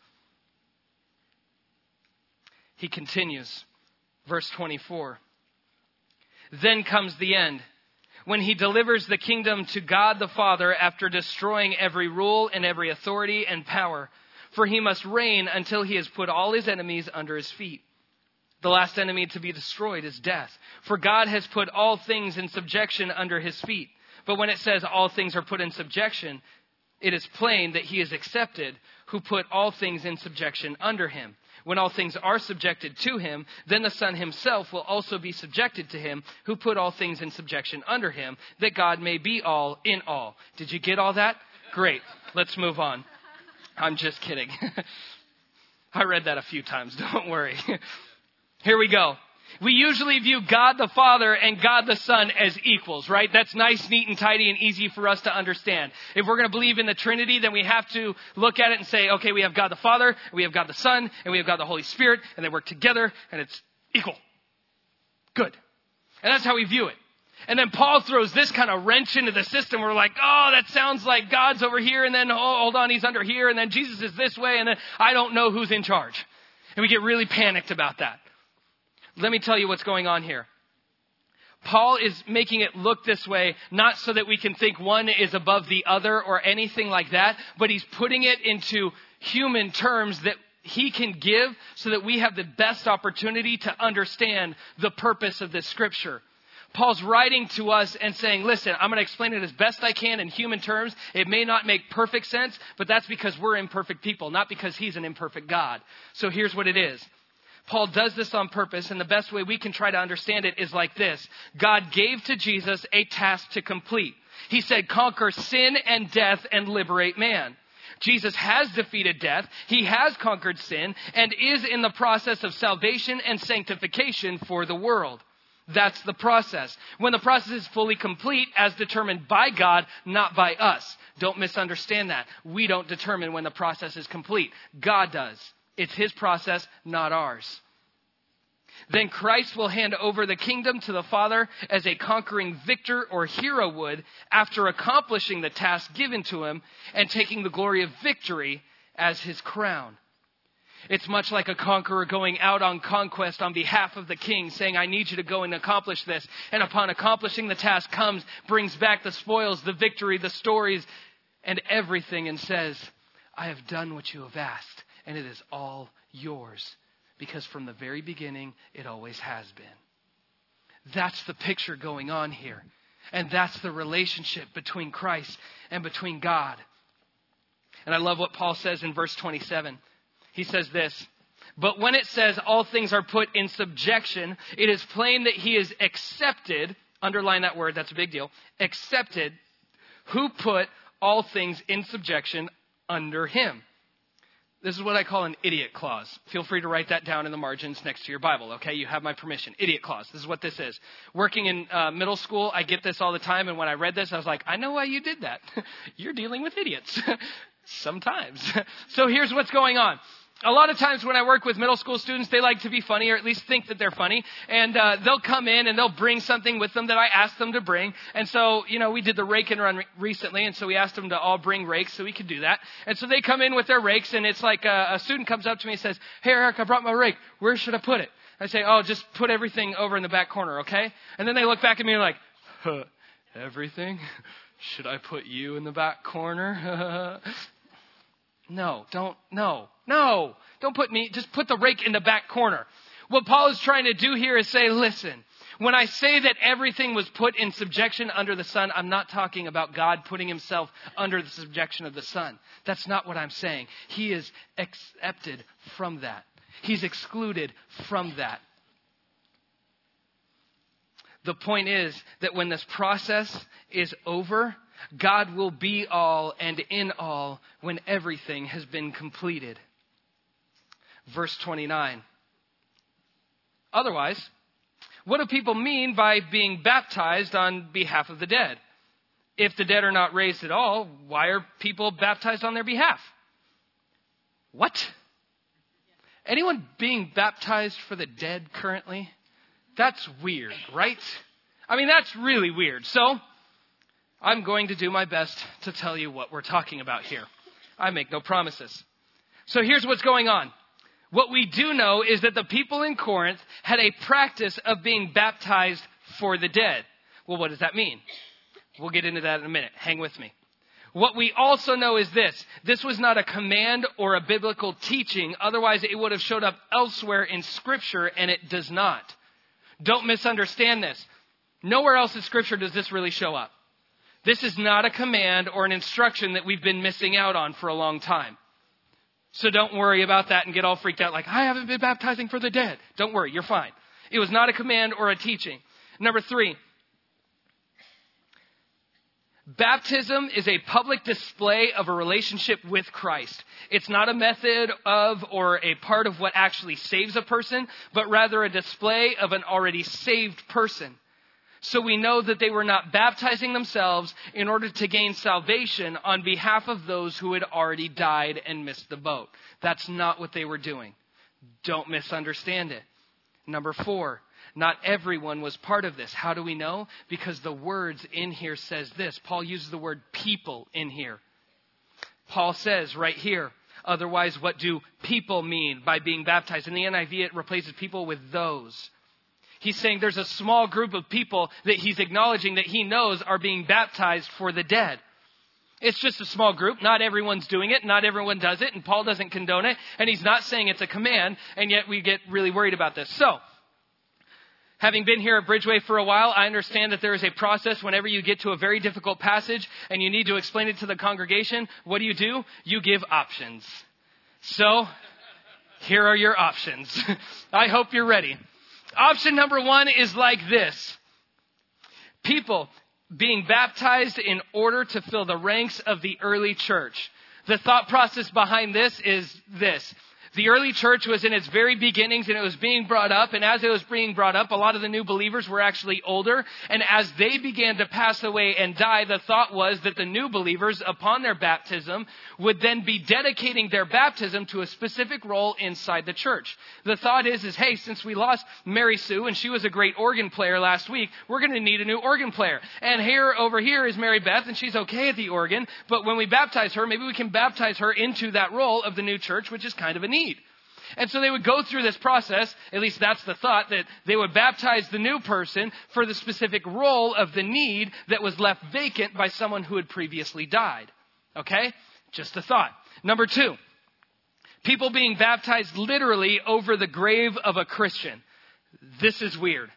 He continues, verse 24. Then comes the end when he delivers the kingdom to God the Father after destroying every rule and every authority and power. For he must reign until he has put all his enemies under his feet. The last enemy to be destroyed is death. For God has put all things in subjection under his feet. But when it says all things are put in subjection, it is plain that he is accepted who put all things in subjection under him. When all things are subjected to him, then the Son himself will also be subjected to him who put all things in subjection under him, that God may be all in all. Did you get all that? Great. Let's move on. I'm just kidding. I read that a few times, don't worry. Here we go. We usually view God the Father and God the Son as equals, right? That's nice, neat, and tidy and easy for us to understand. If we're going to believe in the Trinity, then we have to look at it and say, okay, we have God the Father, we have God the Son, and we have God the Holy Spirit, and they work together, and it's equal. Good. And that's how we view it. And then Paul throws this kind of wrench into the system. We're like, oh, that sounds like God's over here, and then, oh, hold on, he's under here, and then Jesus is this way, and then I don't know who's in charge. And we get really panicked about that. Let me tell you what's going on here. Paul is making it look this way, not so that we can think one is above the other or anything like that, but he's putting it into human terms that he can give so that we have the best opportunity to understand the purpose of this scripture. Paul's writing to us and saying, listen, I'm going to explain it as best I can in human terms. It may not make perfect sense, but that's because we're imperfect people, not because he's an imperfect God. So here's what it is. Paul does this on purpose, and the best way we can try to understand it is like this God gave to Jesus a task to complete. He said, Conquer sin and death and liberate man. Jesus has defeated death, he has conquered sin, and is in the process of salvation and sanctification for the world. That's the process. When the process is fully complete, as determined by God, not by us. Don't misunderstand that. We don't determine when the process is complete. God does. It's his process, not ours. Then Christ will hand over the kingdom to the Father as a conquering victor or hero would after accomplishing the task given to him and taking the glory of victory as his crown. It's much like a conqueror going out on conquest on behalf of the king, saying, I need you to go and accomplish this. And upon accomplishing the task, comes, brings back the spoils, the victory, the stories, and everything, and says, I have done what you have asked, and it is all yours. Because from the very beginning, it always has been. That's the picture going on here. And that's the relationship between Christ and between God. And I love what Paul says in verse 27 he says this But when it says all things are put in subjection, it is plain that he is accepted. Underline that word, that's a big deal. Accepted, who put all things in subjection under him. This is what I call an idiot clause. Feel free to write that down in the margins next to your Bible, okay? You have my permission. Idiot clause. This is what this is. Working in uh, middle school, I get this all the time, and when I read this, I was like, I know why you did that. You're dealing with idiots. Sometimes. so here's what's going on a lot of times when I work with middle school students, they like to be funny or at least think that they're funny. And uh, they'll come in and they'll bring something with them that I asked them to bring. And so, you know, we did the rake and run re- recently, and so we asked them to all bring rakes so we could do that. And so they come in with their rakes, and it's like a, uh, a student comes up to me and says, Hey, Eric, I brought my rake. Where should I put it? I say, Oh, just put everything over in the back corner, okay? And then they look back at me and like, huh, Everything? Should I put you in the back corner? no, don't, no. No, don't put me, just put the rake in the back corner. What Paul is trying to do here is say, listen, when I say that everything was put in subjection under the Son, I'm not talking about God putting himself under the subjection of the Son. That's not what I'm saying. He is accepted from that. He's excluded from that. The point is that when this process is over, God will be all and in all when everything has been completed verse 29. Otherwise, what do people mean by being baptized on behalf of the dead? If the dead are not raised at all, why are people baptized on their behalf? What? Anyone being baptized for the dead currently? That's weird, right? I mean, that's really weird. So, I'm going to do my best to tell you what we're talking about here. I make no promises. So, here's what's going on what we do know is that the people in Corinth had a practice of being baptized for the dead. Well, what does that mean? We'll get into that in a minute. Hang with me. What we also know is this. This was not a command or a biblical teaching. Otherwise, it would have showed up elsewhere in scripture and it does not. Don't misunderstand this. Nowhere else in scripture does this really show up. This is not a command or an instruction that we've been missing out on for a long time. So don't worry about that and get all freaked out like, I haven't been baptizing for the dead. Don't worry, you're fine. It was not a command or a teaching. Number three, Baptism is a public display of a relationship with Christ. It's not a method of or a part of what actually saves a person, but rather a display of an already saved person. So we know that they were not baptizing themselves in order to gain salvation on behalf of those who had already died and missed the boat. That's not what they were doing. Don't misunderstand it. Number four, not everyone was part of this. How do we know? Because the words in here says this. Paul uses the word people in here. Paul says right here, otherwise what do people mean by being baptized? In the NIV it replaces people with those. He's saying there's a small group of people that he's acknowledging that he knows are being baptized for the dead. It's just a small group. Not everyone's doing it. Not everyone does it. And Paul doesn't condone it. And he's not saying it's a command. And yet we get really worried about this. So, having been here at Bridgeway for a while, I understand that there is a process whenever you get to a very difficult passage and you need to explain it to the congregation. What do you do? You give options. So, here are your options. I hope you're ready. Option number one is like this. People being baptized in order to fill the ranks of the early church. The thought process behind this is this. The early church was in its very beginnings and it was being brought up. And as it was being brought up, a lot of the new believers were actually older. And as they began to pass away and die, the thought was that the new believers, upon their baptism, would then be dedicating their baptism to a specific role inside the church. The thought is, is, hey, since we lost Mary Sue and she was a great organ player last week, we're going to need a new organ player. And here, over here is Mary Beth and she's okay at the organ. But when we baptize her, maybe we can baptize her into that role of the new church, which is kind of a need. And so they would go through this process, at least that's the thought, that they would baptize the new person for the specific role of the need that was left vacant by someone who had previously died. Okay? Just a thought. Number two, people being baptized literally over the grave of a Christian. This is weird.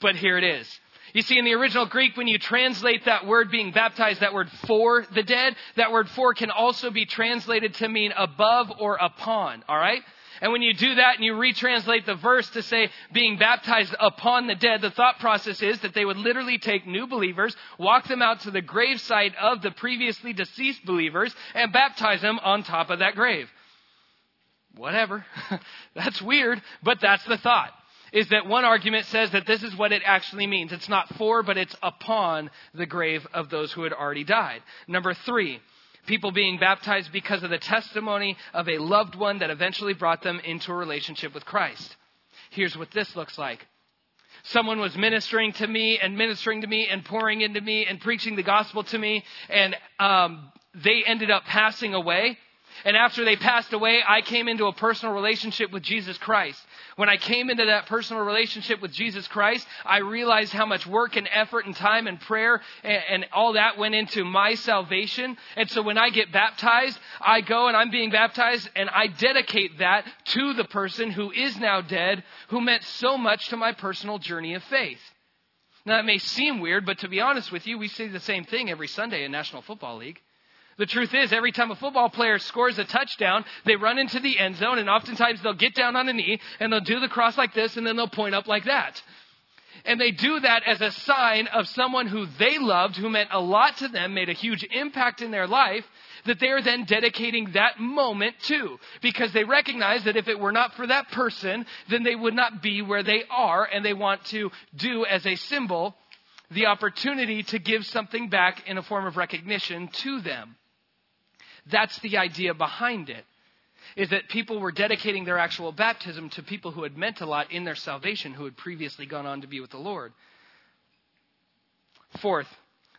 But here it is. You see, in the original Greek, when you translate that word being baptized, that word for the dead, that word for can also be translated to mean above or upon, alright? And when you do that and you retranslate the verse to say being baptized upon the dead, the thought process is that they would literally take new believers, walk them out to the gravesite of the previously deceased believers, and baptize them on top of that grave. Whatever. that's weird, but that's the thought is that one argument says that this is what it actually means. It's not for, but it's upon the grave of those who had already died. Number three, people being baptized because of the testimony of a loved one that eventually brought them into a relationship with Christ. Here's what this looks like. Someone was ministering to me and ministering to me and pouring into me and preaching the gospel to me, and um, they ended up passing away. And after they passed away, I came into a personal relationship with Jesus Christ. When I came into that personal relationship with Jesus Christ, I realized how much work and effort and time and prayer and, and, all that went into my salvation. And so when I get baptized, I go and I'm being baptized and I dedicate that to the person who is now dead, who meant so much to my personal journey of faith. Now, that may seem weird, but to be honest with you, we say the same thing every Sunday in National Football League. The truth is, every time a football player scores a touchdown, they run into the end zone, and oftentimes they'll get down on a knee and they'll do the cross like this, and then they'll point up like that. And they do that as a sign of someone who they loved, who meant a lot to them, made a huge impact in their life, that they are then dedicating that moment to. Because they recognize that if it were not for that person, then they would not be where they are, and they want to do as a symbol the opportunity to give something back in a form of recognition to them. That's the idea behind it. Is that people were dedicating their actual baptism to people who had meant a lot in their salvation, who had previously gone on to be with the Lord. Fourth,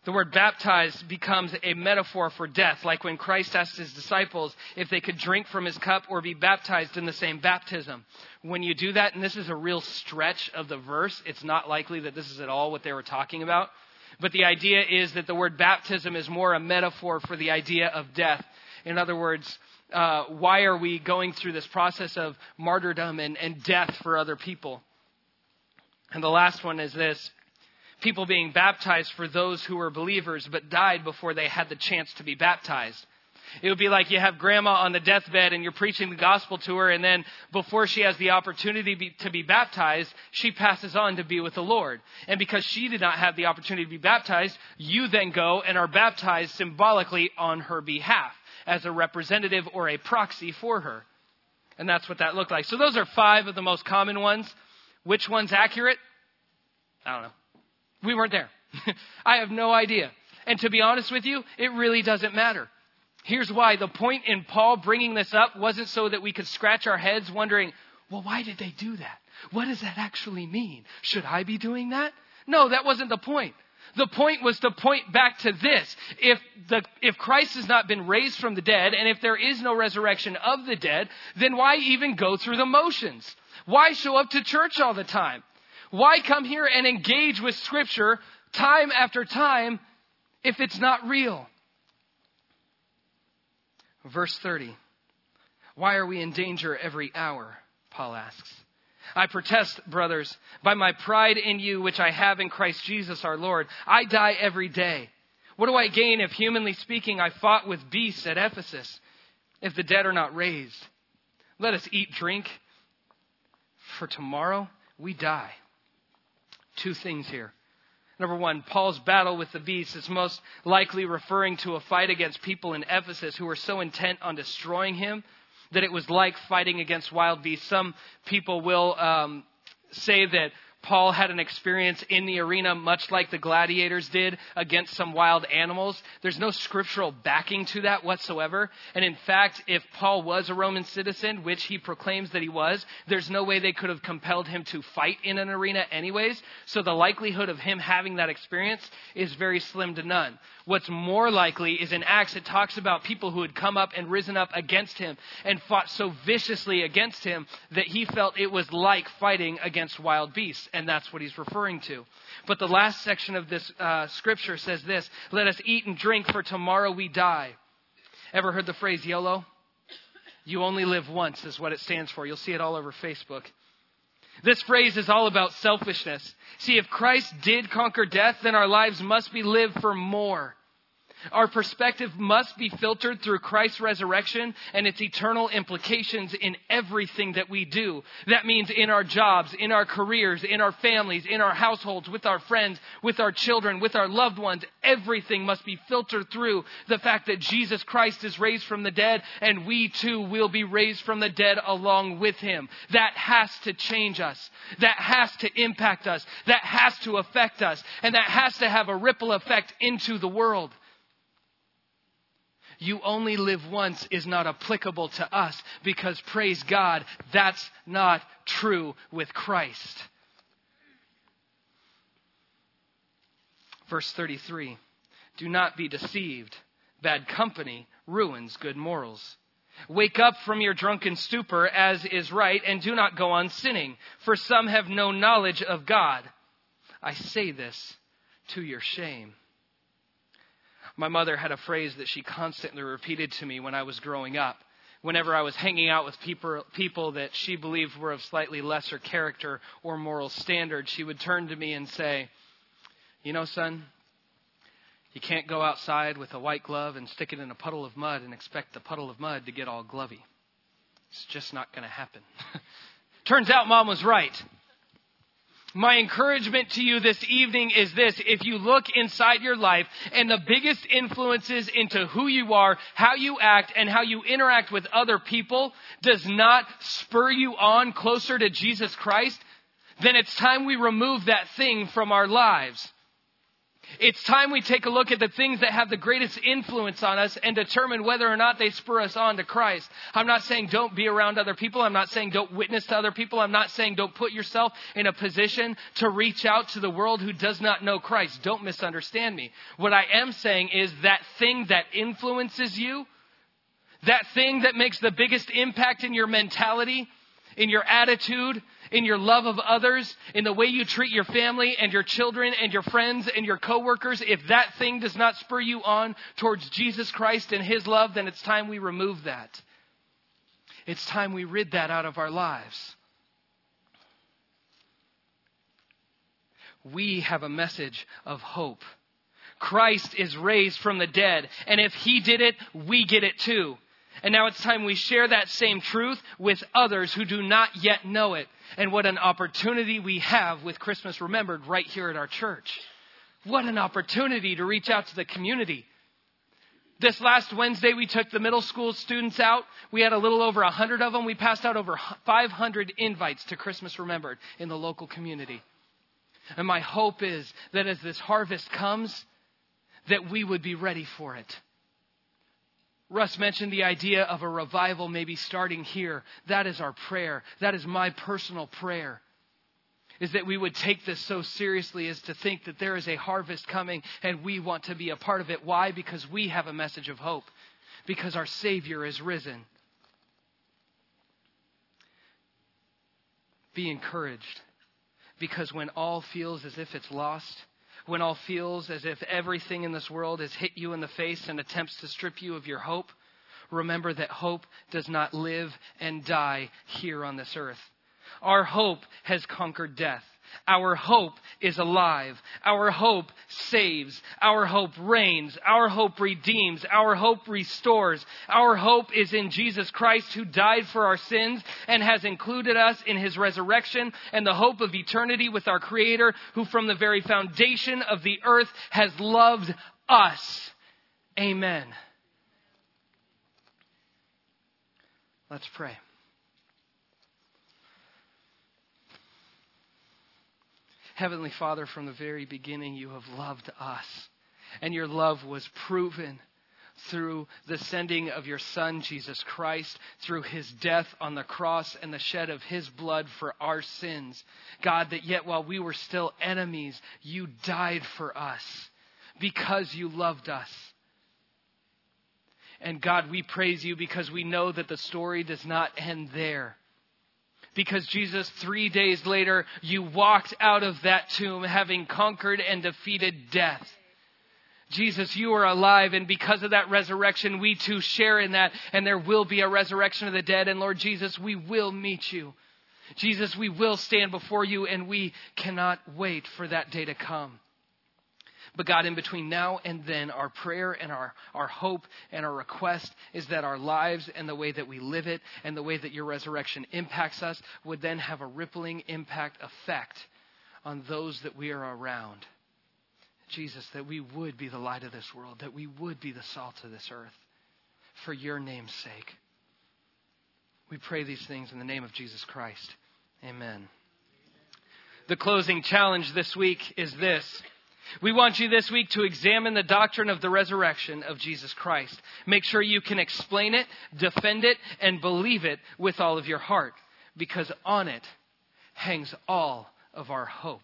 the word baptized becomes a metaphor for death, like when Christ asked his disciples if they could drink from his cup or be baptized in the same baptism. When you do that, and this is a real stretch of the verse, it's not likely that this is at all what they were talking about. But the idea is that the word baptism is more a metaphor for the idea of death. In other words, uh, why are we going through this process of martyrdom and, and death for other people? And the last one is this people being baptized for those who were believers but died before they had the chance to be baptized. It would be like you have grandma on the deathbed and you're preaching the gospel to her, and then before she has the opportunity to be baptized, she passes on to be with the Lord. And because she did not have the opportunity to be baptized, you then go and are baptized symbolically on her behalf as a representative or a proxy for her. And that's what that looked like. So those are five of the most common ones. Which one's accurate? I don't know. We weren't there. I have no idea. And to be honest with you, it really doesn't matter. Here's why. The point in Paul bringing this up wasn't so that we could scratch our heads wondering, well, why did they do that? What does that actually mean? Should I be doing that? No, that wasn't the point. The point was to point back to this. If, the, if Christ has not been raised from the dead, and if there is no resurrection of the dead, then why even go through the motions? Why show up to church all the time? Why come here and engage with Scripture time after time if it's not real? Verse 30. Why are we in danger every hour? Paul asks. I protest, brothers, by my pride in you, which I have in Christ Jesus our Lord. I die every day. What do I gain if, humanly speaking, I fought with beasts at Ephesus, if the dead are not raised? Let us eat, drink, for tomorrow we die. Two things here. Number one, Paul's battle with the beasts is most likely referring to a fight against people in Ephesus who were so intent on destroying him that it was like fighting against wild beasts. Some people will um, say that Paul had an experience in the arena much like the gladiators did against some wild animals. There's no scriptural backing to that whatsoever. And in fact, if Paul was a Roman citizen, which he proclaims that he was, there's no way they could have compelled him to fight in an arena anyways. So the likelihood of him having that experience is very slim to none. What's more likely is in Acts, it talks about people who had come up and risen up against him and fought so viciously against him that he felt it was like fighting against wild beasts. And that's what he's referring to. But the last section of this uh, scripture says this Let us eat and drink, for tomorrow we die. Ever heard the phrase YOLO? You only live once is what it stands for. You'll see it all over Facebook. This phrase is all about selfishness. See, if Christ did conquer death, then our lives must be lived for more. Our perspective must be filtered through Christ's resurrection and its eternal implications in everything that we do. That means in our jobs, in our careers, in our families, in our households, with our friends, with our children, with our loved ones. Everything must be filtered through the fact that Jesus Christ is raised from the dead and we too will be raised from the dead along with him. That has to change us. That has to impact us. That has to affect us. And that has to have a ripple effect into the world you only live once is not applicable to us because, praise God, that's not true with Christ. Verse 33 Do not be deceived. Bad company ruins good morals. Wake up from your drunken stupor, as is right, and do not go on sinning, for some have no knowledge of God. I say this to your shame. My mother had a phrase that she constantly repeated to me when I was growing up. Whenever I was hanging out with people, people that she believed were of slightly lesser character or moral standard, she would turn to me and say, You know, son, you can't go outside with a white glove and stick it in a puddle of mud and expect the puddle of mud to get all glovy. It's just not going to happen. Turns out mom was right. My encouragement to you this evening is this. If you look inside your life and the biggest influences into who you are, how you act, and how you interact with other people does not spur you on closer to Jesus Christ, then it's time we remove that thing from our lives. It's time we take a look at the things that have the greatest influence on us and determine whether or not they spur us on to Christ. I'm not saying don't be around other people. I'm not saying don't witness to other people. I'm not saying don't put yourself in a position to reach out to the world who does not know Christ. Don't misunderstand me. What I am saying is that thing that influences you, that thing that makes the biggest impact in your mentality, in your attitude, in your love of others, in the way you treat your family and your children and your friends and your coworkers, if that thing does not spur you on towards Jesus Christ and His love, then it's time we remove that. It's time we rid that out of our lives. We have a message of hope. Christ is raised from the dead, and if He did it, we get it too. And now it's time we share that same truth with others who do not yet know it. And what an opportunity we have with Christmas Remembered right here at our church. What an opportunity to reach out to the community. This last Wednesday, we took the middle school students out. We had a little over 100 of them. We passed out over 500 invites to Christmas Remembered in the local community. And my hope is that as this harvest comes, that we would be ready for it. Russ mentioned the idea of a revival maybe starting here. That is our prayer. That is my personal prayer. Is that we would take this so seriously as to think that there is a harvest coming and we want to be a part of it. Why? Because we have a message of hope. Because our Savior is risen. Be encouraged. Because when all feels as if it's lost, when all feels as if everything in this world has hit you in the face and attempts to strip you of your hope, remember that hope does not live and die here on this earth. Our hope has conquered death. Our hope is alive. Our hope saves. Our hope reigns. Our hope redeems. Our hope restores. Our hope is in Jesus Christ who died for our sins and has included us in his resurrection and the hope of eternity with our Creator who from the very foundation of the earth has loved us. Amen. Let's pray. Heavenly Father, from the very beginning, you have loved us. And your love was proven through the sending of your Son, Jesus Christ, through his death on the cross and the shed of his blood for our sins. God, that yet while we were still enemies, you died for us because you loved us. And God, we praise you because we know that the story does not end there. Because Jesus, three days later, you walked out of that tomb having conquered and defeated death. Jesus, you are alive, and because of that resurrection, we too share in that, and there will be a resurrection of the dead. And Lord Jesus, we will meet you. Jesus, we will stand before you, and we cannot wait for that day to come. But God, in between now and then, our prayer and our, our hope and our request is that our lives and the way that we live it and the way that your resurrection impacts us would then have a rippling impact effect on those that we are around. Jesus, that we would be the light of this world, that we would be the salt of this earth for your name's sake. We pray these things in the name of Jesus Christ. Amen. The closing challenge this week is this. We want you this week to examine the doctrine of the resurrection of Jesus Christ. Make sure you can explain it, defend it, and believe it with all of your heart, because on it hangs all of our hope.